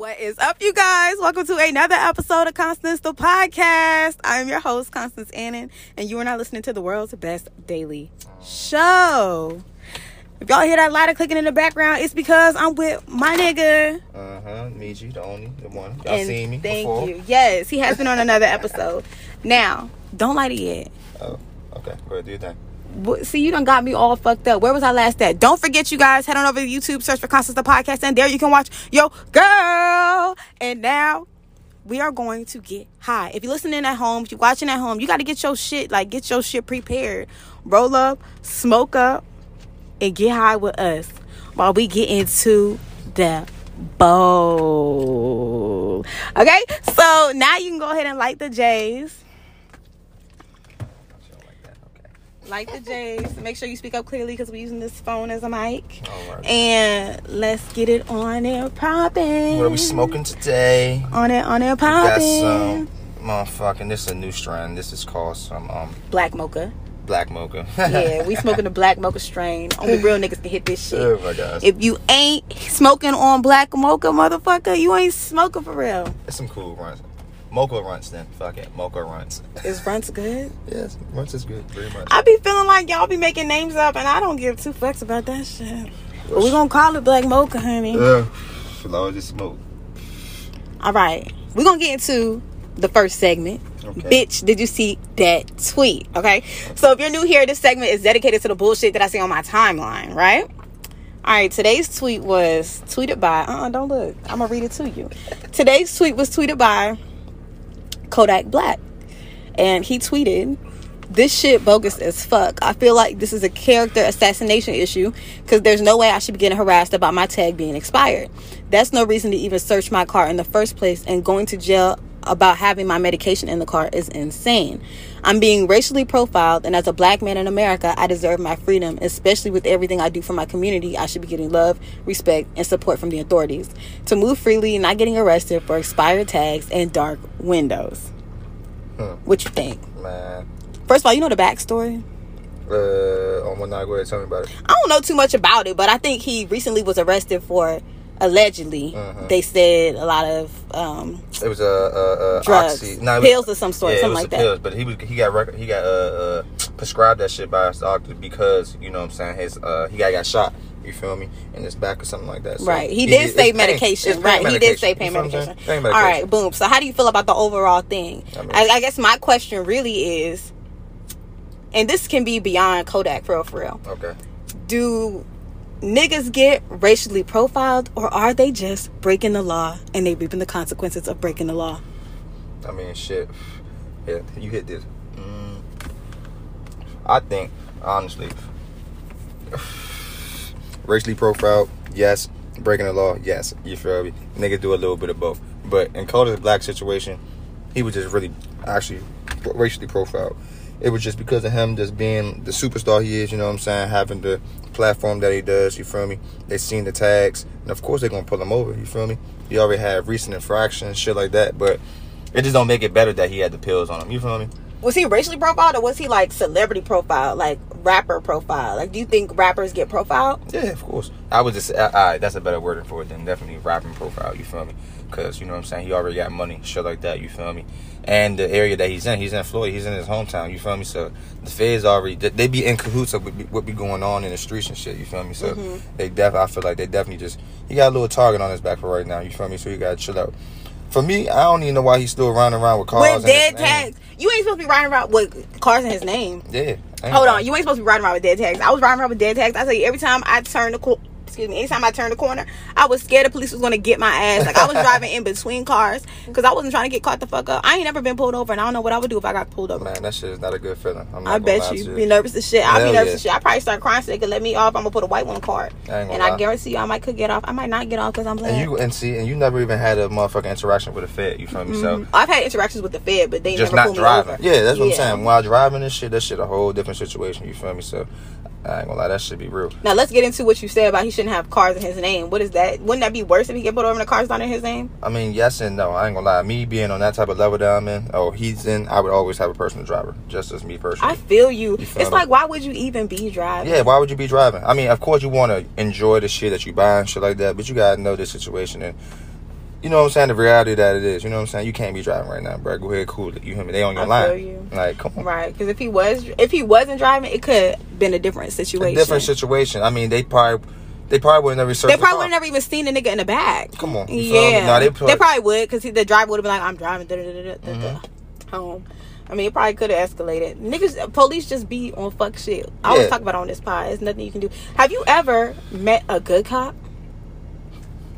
What is up, you guys? Welcome to another episode of Constance the Podcast. I am your host, Constance Annan, and you are now listening to the world's best daily show. If y'all hear that lighter clicking in the background, it's because I'm with my nigga. Uh huh. Meiji, the only, the one. Y'all and seen me thank before? you. Yes, he has been on another episode. Now, don't light it yet. Oh, okay. Go ahead, do your thing. See, you done got me all fucked up. Where was I last at? Don't forget, you guys, head on over to YouTube, search for Constance the Podcast, and there you can watch Yo Girl. And now we are going to get high. If you're listening at home, if you're watching at home, you got to get your shit, like, get your shit prepared. Roll up, smoke up, and get high with us while we get into the bowl. Okay? So now you can go ahead and light the J's. Shit like that. Light the J's. Make sure you speak up clearly because we're using this phone as a mic. All right. And let's get it on and popping. what are we smoking today? On it, on it, We got some motherfucking. This is a new strand. This is called some um Black mocha. black mocha. Yeah, we smoking the black mocha strain. Only real niggas can hit this shit. oh my gosh. If you ain't smoking on black mocha, motherfucker, you ain't smoking for real. It's some cool runs. Mocha runs then. Fuck it. Mocha runs. Is runs good? Yes, runs is good. Very much. I be feeling like y'all be making names up, and I don't give two fucks about that shit. But we gonna call it black mocha, honey. Yeah. Long as smoke. All right, we're gonna get into the first segment. Okay. Bitch, did you see that tweet? Okay, so if you're new here, this segment is dedicated to the bullshit that I see on my timeline, right? All right, today's tweet was tweeted by, uh uh don't look, I'm gonna read it to you. Today's tweet was tweeted by Kodak Black, and he tweeted, this shit bogus as fuck. I feel like this is a character assassination issue because there's no way I should be getting harassed about my tag being expired. That's no reason to even search my car in the first place, and going to jail about having my medication in the car is insane. I'm being racially profiled, and as a black man in America, I deserve my freedom, especially with everything I do for my community. I should be getting love, respect, and support from the authorities to move freely, not getting arrested for expired tags and dark windows. Huh. What you think? Man. First of all, you know the backstory. Uh, oh my god, go ahead. Tell me about it. I don't know too much about it, but I think he recently was arrested for allegedly. Uh-huh. They said a lot of um, It was a uh, uh, drugs, oxy. No, it was- pills of some sort, yeah, something like that. pills, but he was he got he got uh, uh prescribed that shit by his doctor because you know what I'm saying his uh he got got shot. You feel me? In his back or something like that. So right. He did it's say pain- medication. pain right. He did say medication. pain You feel what I'm medication. Pain medication. right. Boom. So how do you feel about the overall thing? I mean- I, I guess my question really is, and this can be beyond Kodak for real, for real. Okay. Do niggas get racially profiled, or are they just breaking the law and they reaping the consequences of breaking the law? I mean, shit. Yeah, you hit this. Mm. I think, honestly, racially profiled, yes. Breaking the law, yes. You feel me? Nigga do a little bit of both. But in Kodak Black's situation, he was just really actually racially profiled. It was just because of him just being the superstar he is, you know what I'm saying? Having the platform that he does, you feel me? They seen the tags, and of course they're gonna pull him over, you feel me? He already had recent infractions, shit like that, but it just don't make it better that he had the pills on him, you feel me? was he racially profiled or was he like celebrity profile, like rapper profile? Like, do you think rappers get profiled? Yeah, of course. I would just, uh, uh, that's a better word for it than definitely rapping profile, you feel me? Because, you know what I'm saying? He already got money, shit like that, you feel me? And the area that he's in, he's in Florida, he's in his hometown, you feel me? So the feds already, they, be in cahoots of what be, be going on in the streets and shit, you feel me? So Mm-hmm. they def, I feel like they definitely just, he got a little target on his back for right now, you feel me? So he got to chill out. For me, I don't even know why he's still running around with cars. With dead tags. You ain't supposed to be riding around with cars in his name. Yeah. Hold on, you ain't supposed to be riding around with dead tags. I was riding around with dead tags. I tell you, every time I turn the excuse me, anytime I turned the corner, I was scared the police was gonna get my ass. Like I was driving in between cars because I wasn't trying to get caught the fuck up. I ain't never been pulled over, and I don't know what I would do if I got pulled over. Man, that shit is not a good feeling. I bet you be nervous as shit. I'll be nervous yeah. as shit. I probably start crying so they could let me off. I'm gonna put a white one on card, I and I guarantee you, I might could get off. I might not get off because I'm black. And you and see, and you never even had a motherfucking interaction with a Fed. You feel me? So mm-hmm. I've had interactions with the Fed, but they just never not driving. Yeah, that's what Yeah. I'm saying. While driving this shit, that shit a whole different situation. You feel me? So I ain't gonna lie, that should be real. Now let's get into what you said about he shouldn't have cars in his name. What is that? Wouldn't that be worse if he get put over and the car's not in his name? I mean, yes and no. I ain't gonna lie. Me being on that type of level that I'm in, oh, he's in. I would always have a personal driver, just as me personally. I feel you. You feel it's me? like why would you even be driving? Yeah, why would you be driving? I mean, of course you want to enjoy the shit that you buy and shit like that, but you gotta know the situation and you know what I'm saying? The reality that it is. You know what I'm saying? You can't be driving right now, bro. Go ahead, cool it. You hear me? They on your I line. you. Like, come on. Right, because if he was, if he wasn't driving, it could have been a different situation. A different situation. I mean, they probably, they probably would have never. They probably would never even seen the nigga in the back. Come on. you feel me? Yeah, Nah, they, they probably, probably would because the driver would have been like, "I'm driving." Da, da, da, da, da, da, Mm-hmm. Home. I mean, it probably could have escalated. Niggas, police just be on fuck shit. I always Yeah. talk about it on this pod. There's nothing you can do. Have you ever met a good cop?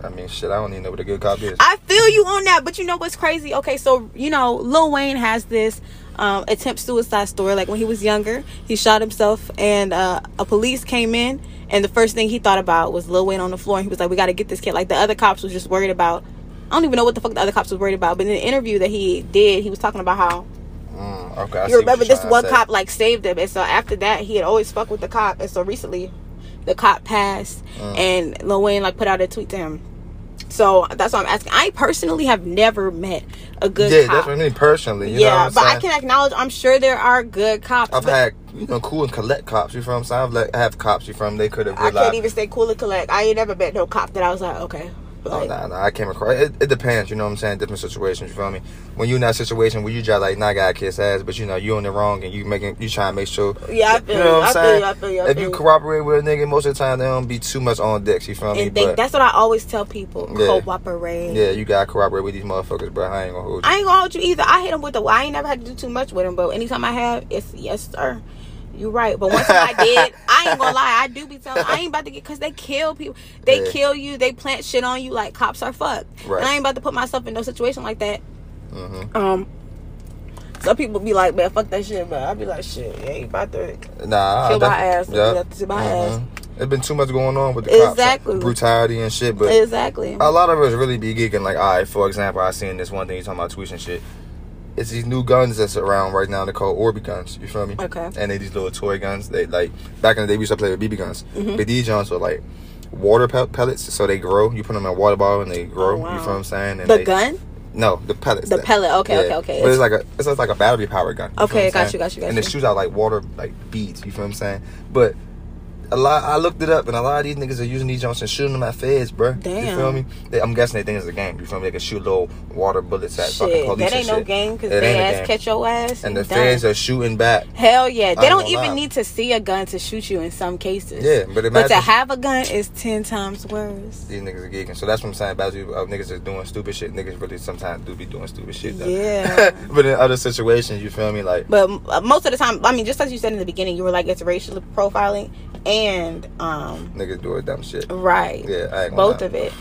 I mean, shit. I don't even know what a good cop is. I feel you on that, but you know what's crazy? Okay, so you know, Lil Wayne has this um, attempt suicide story. Like when he was younger, he shot himself, and uh, a police came in, and the first thing he thought about was Lil Wayne on the floor, and he was like, "We got to get this kid." Like the other cops was just worried about. I don't even know what the fuck the other cops was worried about, but in the interview that he did, he was talking about how Mm, okay. I see you remember this one cop like saved him, and so after that, he had always fucked with the cop, and so recently, the cop passed, Mm. and Lil Wayne like put out a tweet to him. So that's why I'm asking. I personally have never met a good Yeah, cop. that's what I mean personally. You know yeah, but I can acknowledge. I'm sure there are good cops. I've had you know cool and collect cops. You from? So saying? I've let, have cops. You from they could have I can't even say cool and collect. I ain't never met no cop that I was like, okay. Oh, nah, nah, I came across. It, it depends, you know what I'm saying? Different situations, you feel me? When you in that situation where you just like, nah, I gotta kiss ass, but you know, you on the wrong and you making, you trying to make sure. Yeah, I feel you know what I I'm feel saying? you. I feel you. I if feel you you. cooperate with a nigga, most of the time they don't be too much on dicks, you feel me? they, but that's what I always tell people. Yeah. Cooperate. yeah, you gotta cooperate with these motherfuckers, bro. I ain't gonna hold you. I ain't gonna hold you either. I hit them with the. I ain't never had to do too much with them, but anytime I have, it's yes sir. You right, but once I did, I ain't gonna lie. I do be telling. I ain't about to get because they kill people. They Yeah. kill you. They plant shit on you like cops are fucked. Right. And I ain't about to put myself in no situation like that. hmm Um. Some people be like, man, fuck that shit, but I be like, shit, you ain't about to. Nah, Kill my ass, Yeah. you have to see my ass. There's been too much going on with the cops, Exactly. brutality and shit, but exactly. a lot of us really be geeking. Like, all right, for example, I seen this one thing you talking about tweets and shit. It's these new guns that's around right now. They're called Orbeez guns. You feel me? Okay. And they these little toy guns. They like back in the day we used to play with BB guns. Mm-hmm. But these guns are like water pel- pellets, so they grow. You put them in a water bottle and they grow. Oh, wow. You feel what I'm saying? And the they, gun. No, the pellets. The that- pellet, okay, okay, okay. But it's like a it's like a battery powered gun. Okay, got saying? you, got you, got And it you. shoots out like water like beads. You feel what I'm saying? But a lot, I looked it up, and a lot of these niggas are using these jumps and shooting them at feds, bro. Damn. You feel me? They, I'm guessing they think it's a game. You feel me? They can shoot little water bullets at fucking Shit, police that ain't and no shit. game because they ass catch your ass. And the you done. feds are shooting back. Hell yeah. They don't even lie. need to see a gun to shoot you in some cases. Yeah, but But to have a gun is 10 times worse. these niggas are geeking. So that's what I'm saying. About you, uh, niggas are doing stupid shit. Niggas really sometimes do be doing stupid shit. Though. Yeah. but in other situations, you feel me? Like, But uh, most of the time, I mean, just as you said in the beginning, you were like, it's racial profiling and, um, niggas doing dumb shit. right. Yeah, I ain't gonna Both lie. of it.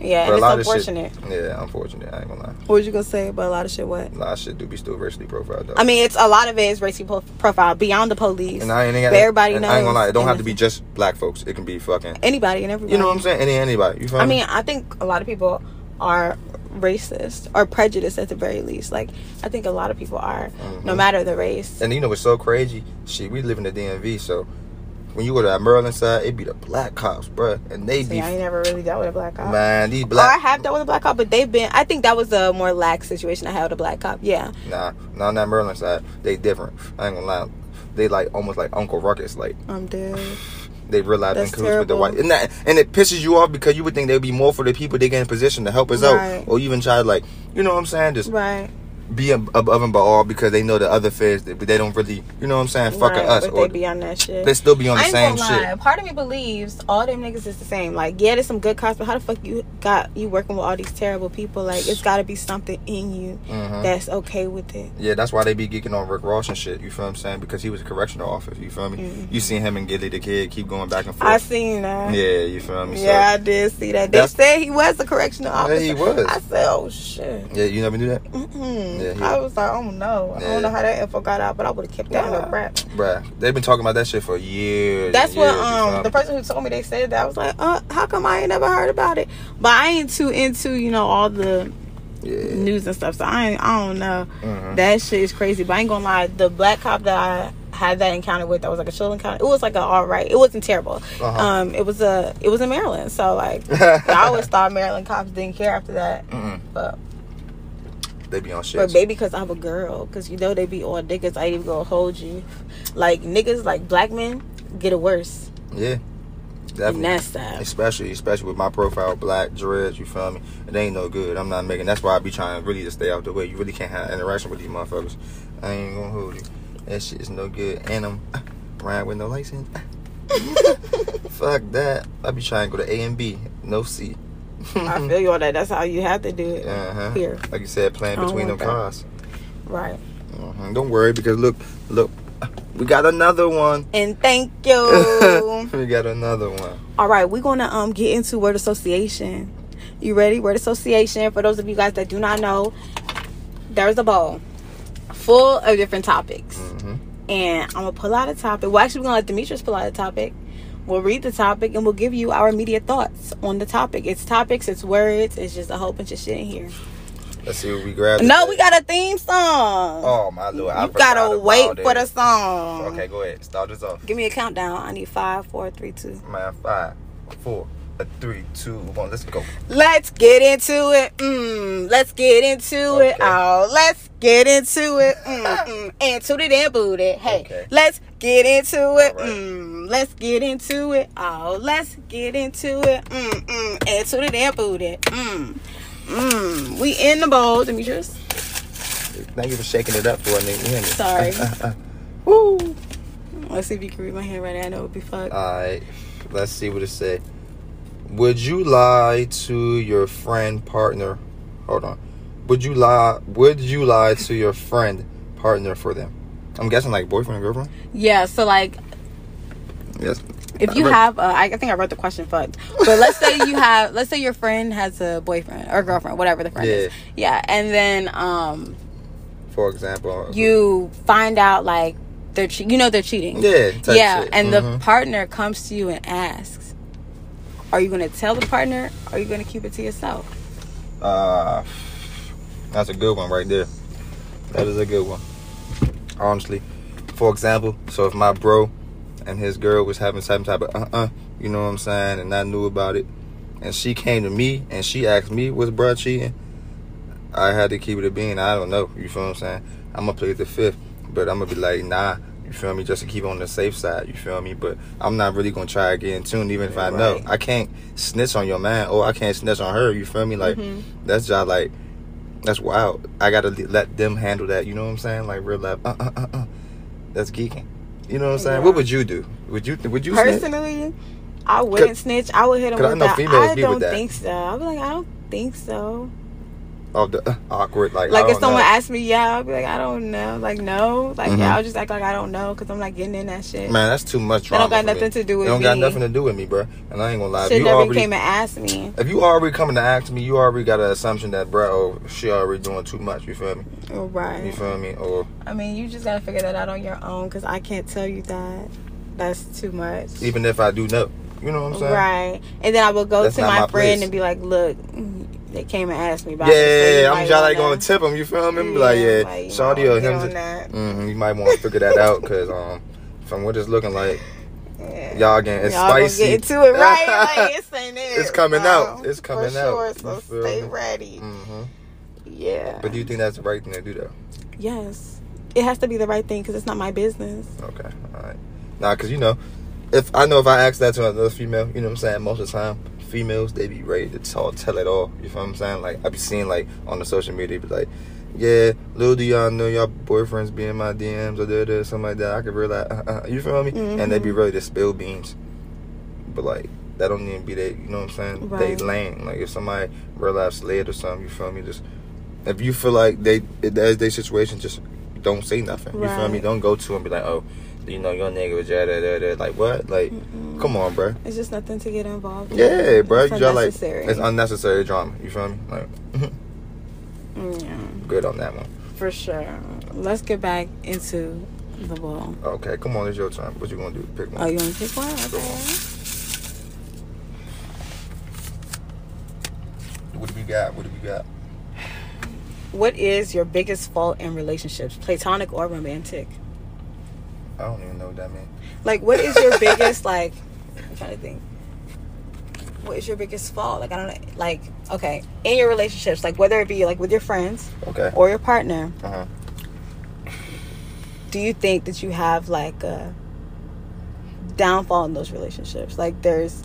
Yeah, But a and lot it's of shit- unfortunate. Yeah, unfortunate. I ain't gonna lie. What was you going to say about a lot of shit? What? A lot of shit do be still racially profiled though. I mean, it's a lot of it is racial pro- profile beyond the police. and I ain't, ain't But everybody and I ain't gonna lie. It don't have to be just black folks. It can be fucking. Anybody and everybody. You know what I'm saying? Any anybody. You feel I me? mean, I think a lot of people are racist or prejudiced at the very least. Like, I think a lot of people are, no Mhm. matter the race. And you know what's so crazy? Shit, we live in the DMV, so when you go to that Maryland side, it be the black cops, bruh. And they See, be I ain't never really dealt with a black cop. man, these black. Or I have dealt with a black cop, but they've been. I think that was a more lax situation I had with a black cop. Yeah, Nah, not on that Maryland side. They different. I ain't gonna lie. They like almost like Uncle Ruckus. Like I'm dead. they realize in cahoots with the white, and that and it pisses you off because you would think they'd be more for the people they get in position to help us Right. out, or even try to like, you know what I'm saying, just Right. Be above and all because they know the other feds, but they don't really, you know what I'm saying, fuck right. us, But or they be on that shit. they still be on the I ain't same gonna lie. shit. Part of me believes all them niggas is the same. Like, yeah, there's some good cops, but how the fuck you got you working with all these terrible people? Like, it's got to be something in you Mhm. that's okay with it. Yeah, that's why they be geeking on Rick Ross and shit. You feel what I'm saying? Because he was a correctional officer. You feel me? Mhm. You seen him and Gillie Da Kid keep going back and forth. I seen that. yeah, you feel me? Yeah, I did see that. They said he was a correctional Yeah, officer. he was. I said, oh shit. Yeah, you never knew that, Mm-mm. Yeah, I was like, oh no. I don't know how that info got out, but I would have kept that in Nah. the rap. bruh. They've been talking about that shit for years. That's what years, you um the person who told me they said that I was like, uh, how come I ain't never heard about it? But I ain't too into you know all the yeah. news and stuff, so I ain't, I don't know. Mhm. That shit is crazy. But I ain't gonna lie, the black cop that I had that encounter with, that was like a chill encounter. It was like a all right. It wasn't terrible. Uh-huh. Um, it was a it was in Maryland, so like I always thought Maryland cops didn't care after that, Mm-mm. but. They be on shit. But maybe because I'm a girl, because you know they be on niggas, I ain't even gonna hold you. Like niggas, like black men, get it worse. yeah. Definitely. that's that. Especially, especially with my profile, black dreads. You feel me? It ain't no good. I'm not making. That's why I be trying really to stay out the way. You really can't have interaction with these motherfuckers. I ain't gonna hold you. That shit is no good. And I'm riding with no license. Fuck that. I be trying to go to A and B, no C. I feel you on that. That's how you have to do it. Uh-huh. Here. Like you said, playing between them that. cars. Right. Mhm. Don't worry because look, look, we got another one. And thank you. we got another one. All right, we're gonna um get into word association. You ready? Word association. For those of you guys that do not know, there's a bowl full of different topics, hmm and I'm gonna pull out a topic. Well, actually, we're gonna let Demetrius pull out a topic. We'll read the topic and we'll give you our immediate thoughts on the topic. It's topics, it's words, it's just a whole bunch of shit in here. Let's see what we grab. No, we got a theme song. Oh my lord! I you gotta wait for the song. Okay, go ahead. Start this off. Give me a countdown. I need five, four, three, two. Man, five, four, three, two, one. Let's go. Let's get into it. Mm, let's get into it. Okay. Oh, let's get into it. Mm, mm, and toot it and boot it. Hey, Okay. let's get into it. Right. Mm, let's get into it. Oh, let's get into it. Mm, mm, and toot it and boot it. Mm, mm. We in the bowl, Demetrius. Thank you for shaking it up for me. You? Sorry. Woo! Let's see if you can read my handwriting. I know it'd be fucked. All right. Let's see what it say. Would you lie to your friend partner? Hold on. Would you lie? Would you lie to your friend partner for them? I'm guessing like boyfriend and girlfriend. yeah. So like, Yes. if you have uh, I, think i wrote the question fucked but let's say you have let's say your friend has a boyfriend or girlfriend whatever the friend is yeah and then um for example, you find out like they're che- you know they're cheating yeah, yeah shit. and Mhm. the partner comes to you and asks are you going to tell the partner or are you going to keep it to yourself Uh, that's a good one right there. That is a good one. Honestly, for example, so if my bro and his girl was having some type of uh uh, you know what I'm saying, and I knew about it, and she came to me and she asked me, "Was bro cheating?" I had to keep it a being. I don't know. You feel what I'm saying? I'm gonna play it the fifth, but I'm gonna be like, nah. You feel me? Just to keep on the safe side. You feel me? But I'm not really gonna try to get in tune, even if I know I can't snitch on your man, or I can't snitch on her. You feel me? Like Mhm. that's just like that's wild. I gotta let them handle that. You know what I'm saying? Like real life. Uh uh uh uh. That's geeking. You know what I'm saying? Yeah. What would you do? Would you would you snitch? personally i wouldn't snitch i would hit him I with know that i don't think so i'll be like i don't think so Of the uh, awkward like Like I if someone know. asked me, yeah, I'll be like, I don't know. Like no, like Mhm. yeah, I'll just act like I don't know because I'm not getting in that shit. Man, that's too much That drama. don't got nothing me. to do with It You don't got nothing to do with me, bro. And I ain't gonna lie. If you never already came and asked me. if you already coming to ask me, you already got an assumption that bro, oh, she already doing too much. You feel me? Oh, Right. You feel me? Or I mean, you just gotta figure that out on your own because I can't tell you that. That's too much. even if I do know, you know what I'm saying? Right. And then I will go That's to my, my friend place. and be like, look, they came and asked me about this. so Yeah, I'm just like gonna tip him. You feel me? Be like, yeah, like, Shawty or him. on just- that. Mhm, you might want to figure that out because um, from what it's looking like, Yeah. y'all getting it's Y'all spicy. get into it right. like, it's it. It's coming out. It's coming For out. Sure, You so stay me? ready. hmm Yeah. But do you think that's the right thing to do though? Yes. It has to be the right thing because it's not my business. Okay, all right. Nah, cause you know, if I know if I ask that to another female, you know what I'm saying. Most of the time, females they be ready to tell, tell it all. You feel what I'm saying? Like I be seeing like on the social media, be like, yeah, little do y'all know y'all boyfriends be in my DMs or da da something like that. I could realize, uh, uh, you feel me? And they be Mhm. ready to spill beans, but like. That don't even be that, you know what I'm saying? Right. They lane. Like if somebody life slid or something, you feel me? Just if you feel like they that's their situation, just don't say nothing. You feel me? Don't go to them and be like, oh, you know, your nigga was da da da da. Like what? Like, Mm-mm. come on, bro. It's just nothing to get involved in. Yeah, bro. It's just like unnecessary. it's unnecessary drama. You feel me? Like, yeah, good on that one. for sure. Let's get back into the ball. Okay, come on, it's your turn. What you gonna do? Pick Oh, one. you want to pick one? Okay. on. What do we got? What do we got? What is your biggest fault in relationships, platonic or romantic? I don't even know what that means. Like, what is your biggest like? I'm trying to think. What is your biggest fault? Like, I don't know. Like, okay, in your relationships, like whether it be like with your friends Okay. or your partner, Uh huh. do you think that you have like a downfall in those relationships? Like there's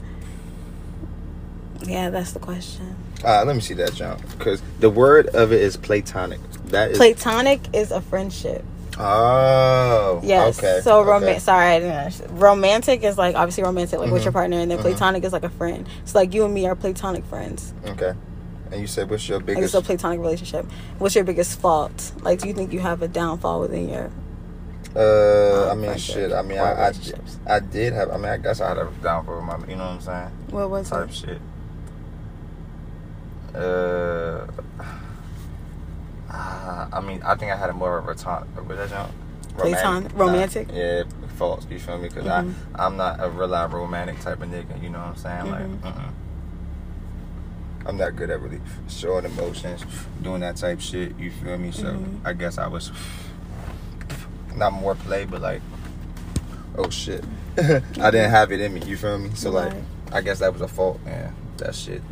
Yeah, that's the question. Uh, let me see that, John. Because the word of it is platonic. That is. Platonic is a friendship. Oh. Yes. Okay. So okay. romantic. Sorry, I didn't. Romantic is like obviously romantic, like with your Mhm. partner, and then Mhm. platonic is like a friend. So like you and me are platonic friends. Okay. And you said, what's your biggest? it's a platonic relationship. What's your biggest fault? Like, do you think you have a downfall within your? Uh, I Um, mean, shit. I mean, I, I. I did have. I mean, I guess I had a downfall with my. You know what I'm saying? What was Type it? shit. Uh. Ah, I mean, I think I had a more of a time. That jump? Platonic? Romantic? yeah, false. You feel me? Because Mhm. I, I'm not a real life romantic type of nigga. You know what I'm saying? Mhm. Like, uh-uh. I'm not good at really showing emotions, doing that type shit. You feel me? So Mhm. I guess I was not more play, but like, oh shit, I didn't have it in me. You feel me? So like, I guess that was a fault. Yeah, that shit.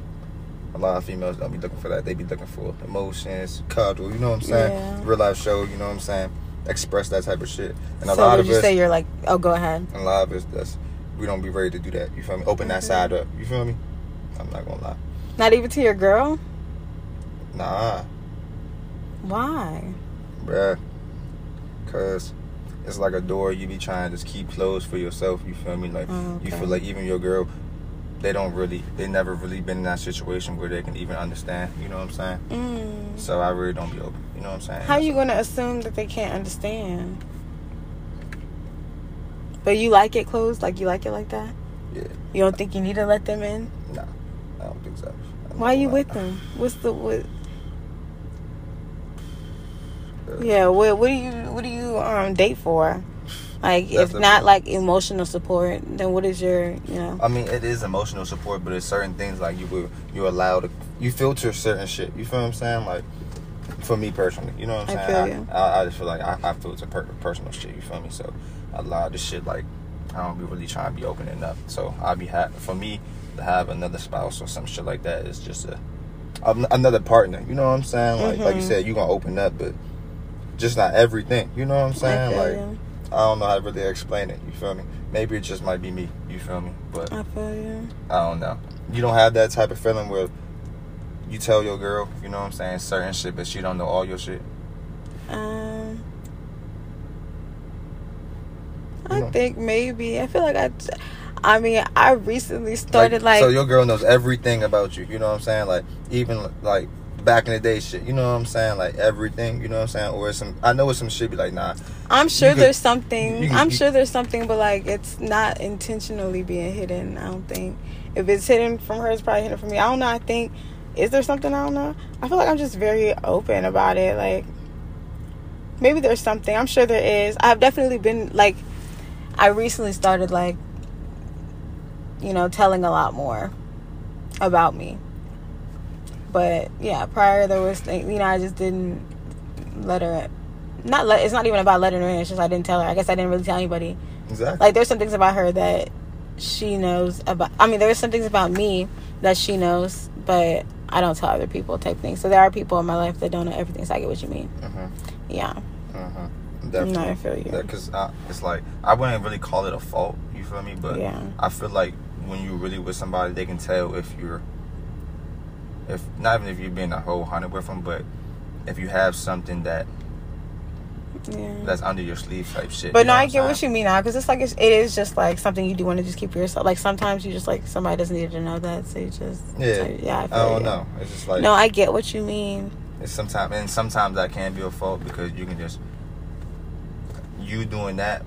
A lot of females don't be looking for that. They be looking for emotions, cuddle. You know what I'm saying? Yeah. Real life show. You know what I'm saying? Express that type of shit. And a so lot would of you us, say you're like? Oh, go ahead. a lot of us, that's we don't be ready to do that. You feel me? Open that Mhm. side up. You feel me? I'm not gonna lie. Not even to your girl. Nah, Why? bruh. Cause it's like a door you be trying to just keep closed for yourself. You feel me? Like Oh, you feel like even your girl, they don't really, they never really been in that situation where they can even understand. You know what I'm saying? Mm. So I really don't be open. You know what I'm saying? How you gonna assume that they can't understand? But you like it closed, like you like it like that. Yeah. You don't think you need to let them in? Nah, I don't think so. I'm Why not you with them? What's the what? Uh, Yeah, what what do you what do you um date for? Like That's if not like emotional support, then what is your you know? I mean, it is emotional support, but it's certain things like you will you allow to you filter certain shit. You feel what I'm saying? Like for me personally, you know what I'm I saying? you. I, I, just feel like I, I filter per- personal shit. You feel me? So a lot of this shit like I don't be really trying to be opening up. So I'll be happy for me to have another spouse or some shit like that is just a another partner. You know what I'm saying? Like like you Mhm. said, you gonna open up, but just not everything. You know what I'm saying? Like you. I don't know how to really explain it. You feel me? Maybe it just might be me. You feel me? But I feel you. I don't know. You don't have that type of feeling where you tell your girl, you know what I'm saying, certain shit, but she don't know all your shit. Um, You I know. think maybe I feel like I. I mean, I recently started like, so your girl knows everything about you. You know what I'm saying? Like even like back in the day, shit. You know what I'm saying? Like everything. You know what I'm saying? Or some. I know it's some shit. Be like, nah. I'm sure could- there's something. could- I'm sure there's something, but like it's not intentionally being hidden. I don't think. If it's hidden from her, it's probably hidden from me. I don't know. I think. Is there something I don't know? I feel like I'm just very open about it. Like maybe there's something. I'm sure there is. I've definitely been like. I recently started like. You know, telling a lot more about me. But yeah, prior there was, thing- you know, I just didn't let her. Not let. It's not even about letting her in. It's just I didn't tell her. I guess I didn't really tell anybody. Exactly. Like there's some things about her that she knows about. I mean, there's some things about me that she knows, but I don't tell other people type thing. So there are people in my life that don't know everything. So I get what you mean. Mhm. Yeah. Mhm. No, I feel you. Because it's like I wouldn't really call it a fault. You feel me? But Yeah. I feel like when you're really with somebody, they can tell if you're, if not even if you're being a whole hundred with them, but if you have something that Yeah. that's under your sleeve type shit. But you know no, I get what you mean now because it's like it's, it is just like something you do want to just keep to yourself. Like sometimes you just like somebody doesn't need to know that, so you just Yeah. so, yeah. I, don't know. It's just like No, I get what you mean. it's sometimes and sometimes that can be a fault because you can just you doing that.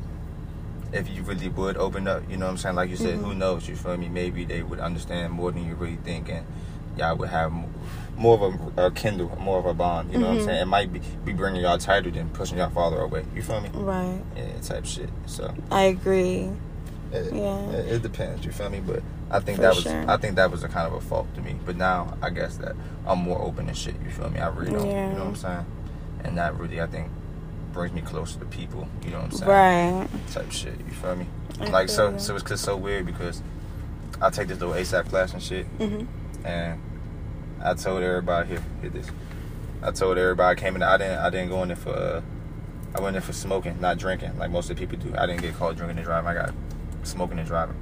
If you really would open up, you know what I'm saying? Like you said, Mhm. who knows? You feel me? Maybe they would understand more than you really think, and y'all would have more of a, a kindle, more of a bond. You know what I'm Mhm. saying? It might be, be bringing y'all tighter than pushing y'all farther away. You feel me? Right. Yeah, type shit. So I agree. it, Yeah. it, it depends. You feel me? But I think For that was sure. I think that was a kind of a fault to me. But now I guess that I'm more open and shit. You feel me? I really don't. You know what I'm saying? And that really I think brings me closer to people. You know what I'm saying? Right. Type shit. You feel me? I like feel so so it's just so weird because I take this little ASAP class and shit, hmm and I told everybody here, hit this. I told everybody I came in. I didn't. I didn't go in there for. Uh, I went in for smoking, not drinking, like most of the people do. I didn't get caught drinking and driving. I got smoking and driving.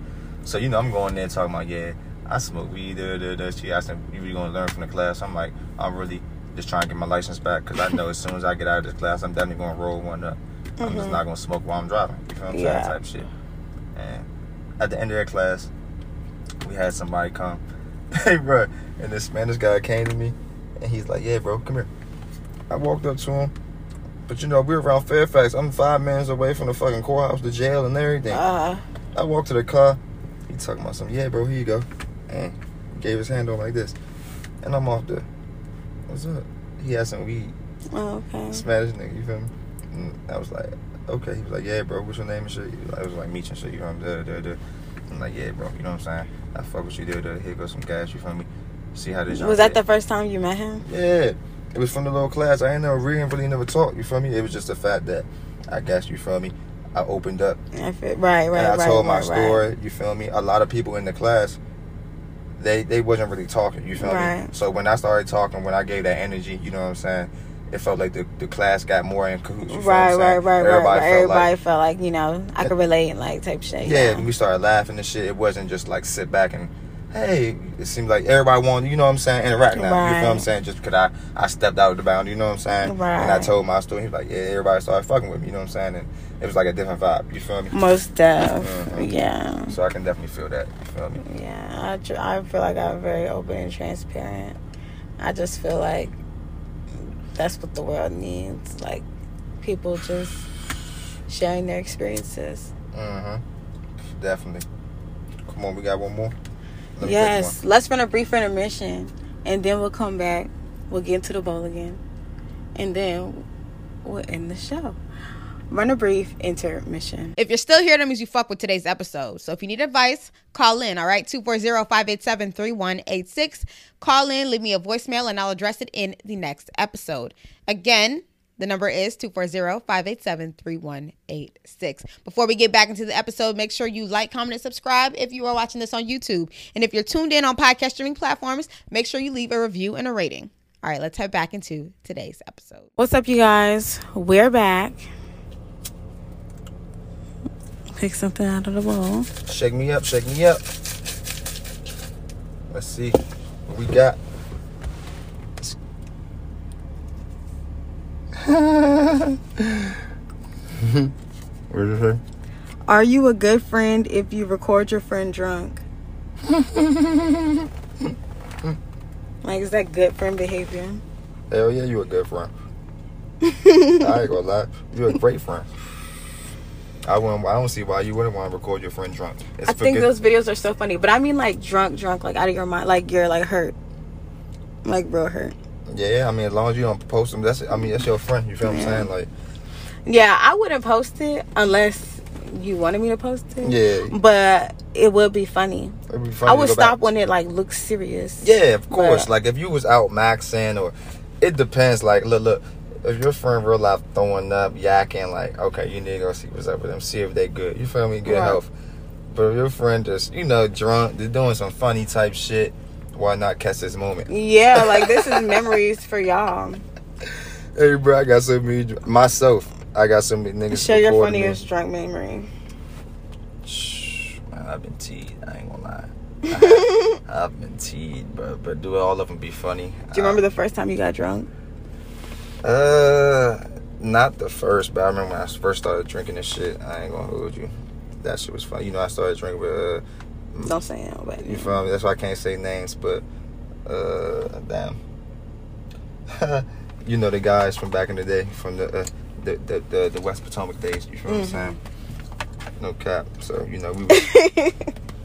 So you know, I'm going there talking about yeah, I smoke weed. Da, da, da. She asked me, "You really gonna learn from the class?" I'm like, I'm really just trying to get my license back because I know as soon as I get out of this class, I'm definitely gonna roll one up. I'm just not gonna smoke while I'm driving. You feel what I'm Yeah. saying? Type shit. And at the end of that class, we had somebody come. hey, bro. And this Spanish guy came to me, and he's like, "Yeah, bro, come here." I walked up to him, but you know we're around Fairfax. I'm five minutes away from the fucking courthouse, the jail, and everything. Uh, I walked to the car. He talking about something. Yeah, bro, here you go. And gave his hand on like this, and I'm off the. What's up? He had some weed. oh, okay. Spanish nigga, you feel me? And I was like, okay. He was like, yeah, bro, what's your name and shit? He was like, I was like, Meech and shit, you me? Da, da, da. I'm like, yeah, bro, you know what I'm saying? I fuck with you, da, da. Uh, here goes some gas, you feel me? See how this Was that the first time you met him? Yeah. It was from the little class. I ain't never really, really never talked, you feel me? It was just the fact that I guess, you feel me? I opened up I feel- Right, right, and I right. told my right, story, you feel me? A lot of people in the class, they they wasn't really talking, you feel me? So when I started talking, when I gave that energy, you know what I'm saying? It felt like the, the class got more in cahoots. Right, right, right, right, Everybody right. felt Everybody like, felt like you know I could relate, like type shit. yeah, when we started laughing and shit, it wasn't just like sit back and hey, it seemed like everybody wanted, you know what I'm saying, interact now. You feel what I'm saying? Just because I, I stepped out of the bound, you know what I'm saying? Right. And I told my story, he was like, yeah, everybody started fucking with me, you know what I'm saying? And it was like a different vibe, you feel me? Most def, Mhm. yeah, So I can definitely feel that, you feel me? yeah. I I feel like I'm very open and transparent. I just feel like that's what the world needs, like people just sharing their experiences. Mm-hmm. Definitely. Come on, we got one more. Let Yes, let's run a brief intermission, and then we'll come back. We'll get into the bowl again, and then we'll end the show. Run a brief intermission. If you're still here, that means you fuck with today's episode. So if you need advice, call in, all right? 240-587-3186. Call in, leave me a voicemail, and I'll address it in the next episode. Again, the number is 240-587-3186. Before we get back into the episode, make sure you like, comment, and subscribe if you are watching this on YouTube. And if you're tuned in on podcast streaming platforms, make sure you leave a review and a rating. All right, let's head back into today's episode. What's up, you guys? We're back. Pick something out of the bowl. Shake me up, shake me up. Let's see what we got. what did say? Are you a good friend if you record your friend drunk? like, is that good friend behavior? Hell yeah, you a good friend. I ain't gonna lie, you a great friend. I wouldn't, I don't see why you wouldn't want to record your friend drunk. It's I think those videos are so funny, but I mean like drunk, drunk, like out of your mind, like you're like hurt, like real hurt. Yeah, I mean, as long as you don't post them, that's I mean, that's your friend. You feel what I'm saying? Like, Yeah, I wouldn't post it unless you wanted me to post it. yeah, but it would be funny. be funny I would stop back. when it like looks serious. Yeah, of course. But- like if you was out maxing or it depends. Like look, look. If your friend real life throwing up, yakking, like okay, you need to go see what's up with them, see if they good. You feel me? Good Right. health. But if your friend just you know drunk, they're doing some funny type shit. Why not catch this moment? Yeah, like this is memories for y'all. Hey, bro, I got so many myself. I got so many niggas. Share your recording me. funniest drunk memory. Shh, Man, I've been teed. I ain't gonna lie. I, I've been teed, bro. But do all of them be funny? Do you remember uh, the first time you got drunk? Uh, not the first, but I remember when I first started drinking this shit. I ain't gonna hold you. That shit was fun. You know, I started drinking with. Uh, Don't say it, but you feel me? That's why I can't say names, but uh, damn. you know the guys from back in the day, from the uh, the, the the the West Potomac days. You feel what I'm saying? No cap. So you know we was,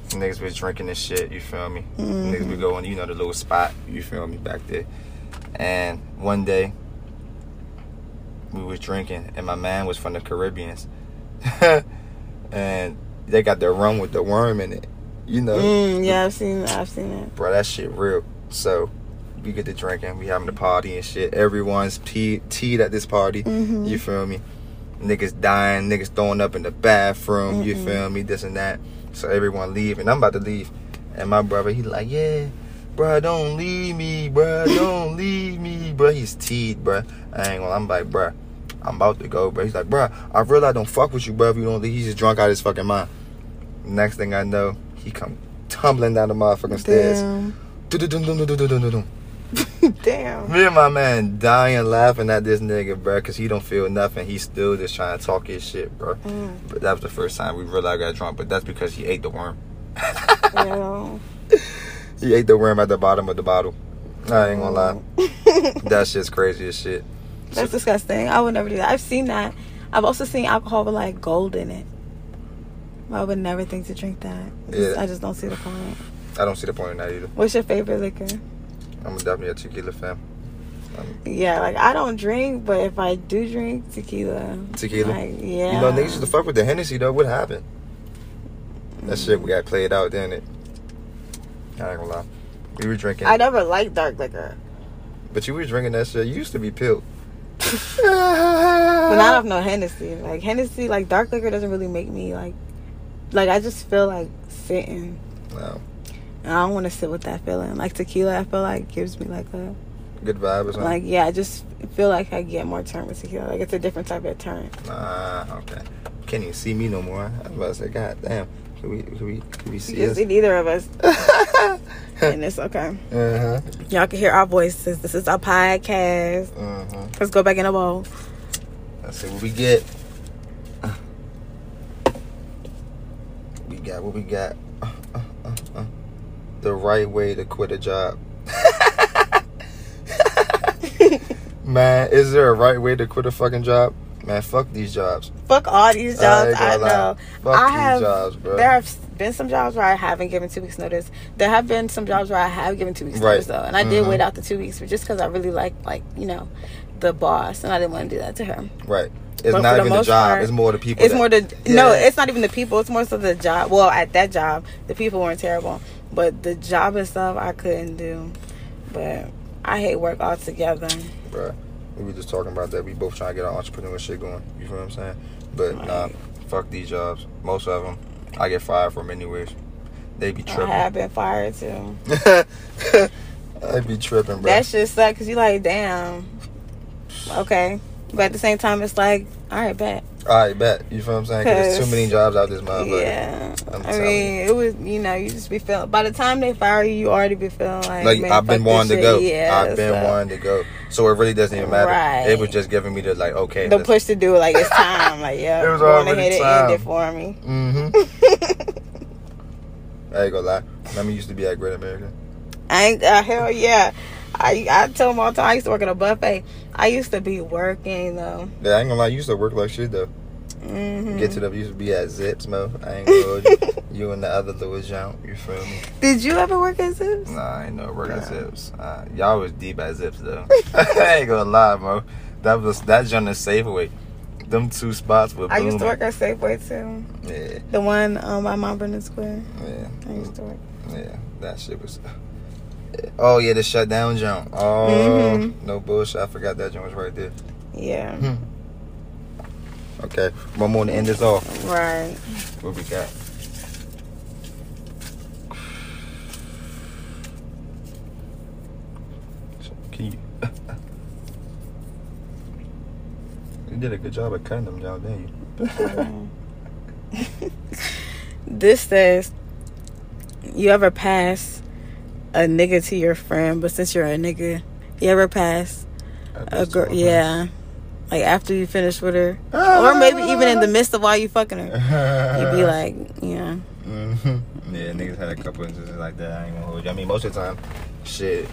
niggas was drinking this shit. You feel me? Niggas be going, you know, the little spot. You feel me back there? And one day we was drinking, and my man was from the Caribbeans, and they got their rum with the worm in it. You know, Mm, yeah, I've seen, I've seen it. bro, that shit real. So we get to drinking, we having the party and shit. Everyone's pee- teed at this party. Mhm. You feel me? Niggas dying, niggas throwing up in the bathroom. You feel me? This and that. So everyone leave, and I'm about to leave, and my brother he like, yeah. Bruh, don't leave me, bruh. Don't leave me, bruh. He's teed, bruh. I ain't gonna. I'm like, bruh. I'm about to go, bruh. He's like, bruh. I realize I don't fuck with you, bruh. If you don't leave, he's just drunk out of his fucking mind. Next thing I know, he come tumbling down the motherfucking stairs. Damn. Me and my man dying laughing at this nigga, bro, because he don't feel nothing. He's still just trying to talk his shit, bro. Mm. But that was the first time we realized I got drunk, but that's because he ate the worm. Yo. He ate the worm at the bottom of the bottle. I ain't gonna lie. That's just crazy as shit. That's disgusting. I would never do that. I've seen that. I've also seen alcohol with like gold in it. I would never think to drink that. I just- Yeah. I just don't see the point. I don't see the point in that either. What's your favorite liquor? I'm definitely a tequila fan. Um, yeah, like I don't drink, but if I do drink tequila, Tequila? like, yeah, You know, niggas used to fuck with the Hennessy though. What happened? That shit we got played out, didn't it? I ain't gonna lie. We were drinking, I never liked dark liquor, but you were drinking that shit. You used to be pilled. but not of no Hennessy. Like Hennessy, like dark liquor doesn't really make me like, like I just feel like sitting. No. And I don't want to sit with that feeling. Like tequila, I feel like gives me like a Good vibe or something? like yeah. I just feel like I get more turn with tequila. Like it's a different type of turn. Nah, okay. Can't even see me no more. I was about to say, God damn. Can we, can we, can we You see can us? see neither of us, and it's okay. uh-huh. Y'all can hear our voices. This is our podcast. Uh-huh. Let's go back in the bowl. Let's see what we get. We got what we got. Uh, uh, uh, uh. The right way to quit a job. Man, is there a right way to quit a fucking job? Man, fuck these jobs. Fuck all these jobs. ain't I, know. Fuck I these have. jobs, bro. There have been some jobs where I haven't given two weeks notice. There have been some jobs where I have given two weeks Right. notice though, and I did Mhm. wait out the two weeks, but just because I really like, like you know, the boss, and I didn't want to do that to her. Right. It's But not for the even the job. part, it's more the people. It's that- more the no. It's not even the people. It's more so the job. Well, at that job, the people weren't terrible, but the job and stuff I couldn't do. But I hate work altogether. Bruh. We were just talking about that. We both trying to get our entrepreneur shit going. You feel what I'm saying? But nah, fuck these jobs. Most of them, I get fired from anyways. They be tripping. I have been fired too. I be tripping, bro. That shit suck because you like, damn. Okay. But at the same time, it's like, all right, bet. All right, bet. You feel what I'm saying? 'Cause there's too many jobs out this motherfucker. yeah. I'm I mean, it was, you know, you just be feeling, by the time they fire you, you already be feeling like, Like I've been wanting to shit. go. Yeah. I've been so wanting to go. So it really doesn't even matter. Right. It was just giving me the like, okay. The push to do it, like, it's time. Like, yeah. It was already and time. end it for me. Mm-hmm. I ain't gonna lie. Remember, used to be at Great America. I ain't, uh, hell yeah. I, I tell them all the time, I used to work at a buffet. I used to be working, though. Yeah, I ain't gonna lie. You used to work like shit though. Hmm Get to the used to be at Zips, mo. I ain't gonna you. you and the other Louis jump. You feel me? Did you ever work at Zips? Nah, I ain't no work at Zips. Uh, y'all was deep at Zips though. I ain't gonna lie, mo. That was that joint is Safeway. Them two spots were I booming. used to work at Safeway, too. Yeah, The one um, by Mount Vernon Square. yeah, I used to work. yeah. That shit was. Oh yeah, the shutdown jump. Oh Mhm. no bullshit. I forgot that joint was right there. Yeah. Hmm. Okay, one more to end this off. Right. What we got? Can you? you did a good job at cutting them down, didn't you? this says you ever pass a nigga to your friend, but since you're a nigga, you ever pass a girl? Yeah. Like after you finish with her, or maybe even in the midst of while you fucking her, you'd be like, yeah. hmm Yeah, niggas had a couple instances like that. I ain't gonna hold you. I mean, most of the time, shit.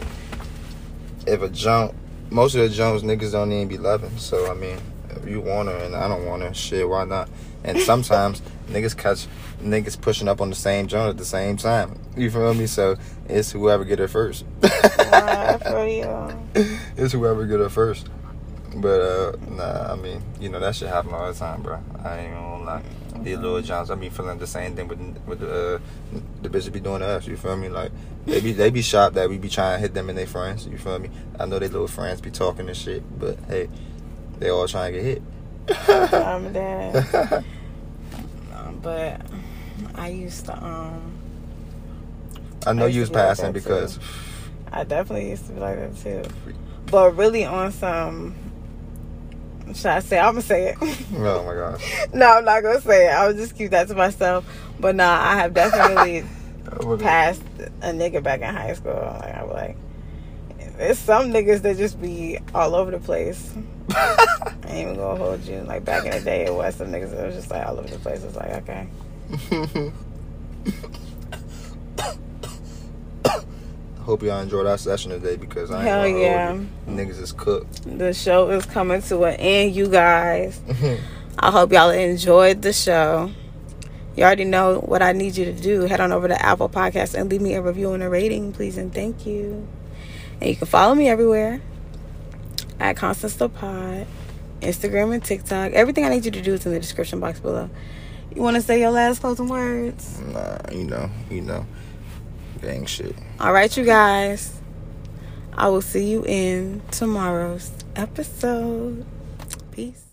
If a jump, most of the jumps niggas don't even be loving. So I mean, if you want her and I don't want her, shit, why not? And sometimes niggas catch niggas pushing up on the same jump at the same time. You feel me? So it's whoever get her first. Right, for you. it's whoever get her first. But uh nah, I mean, you know that shit happen all the time, bro. I ain't gonna lie. These little Johns, I be feeling the same thing with with the uh, the bitches be doing to us. You feel me? Like they be they be shocked that we be trying to hit them and their friends. You feel me? I know they little friends be talking and shit, but hey, they all trying to get hit. I'm dead. Um, but I used to um I know I you was be like passing too. because I definitely used to be like that too. But really on some Should I say? I'm gonna say it. Oh my gosh. no, I'm not gonna say it. I would just keep that to myself. But nah, I have definitely passed a nigga back in high school. Like I was like, there's some niggas that just be all over the place. I ain't even gonna hold you. Like back in the day, it was some niggas that was just like all over the place. It's like okay. Hope y'all enjoyed our session today because I Hell ain't gonna yeah. Niggas is cooked. The show is coming to an end, you guys. I hope y'all enjoyed the show. You already know what I need you to do. Head on over to Apple Podcasts and leave me a review and a rating, please and thank you. And you can follow me everywhere at Constance the Pod, Instagram and TikTok. Everything I need you to do is in the description box below. You want to say your last closing words? Nah, you know, you know. Gang shit. All right, you guys. I will see you in tomorrow's episode. Peace.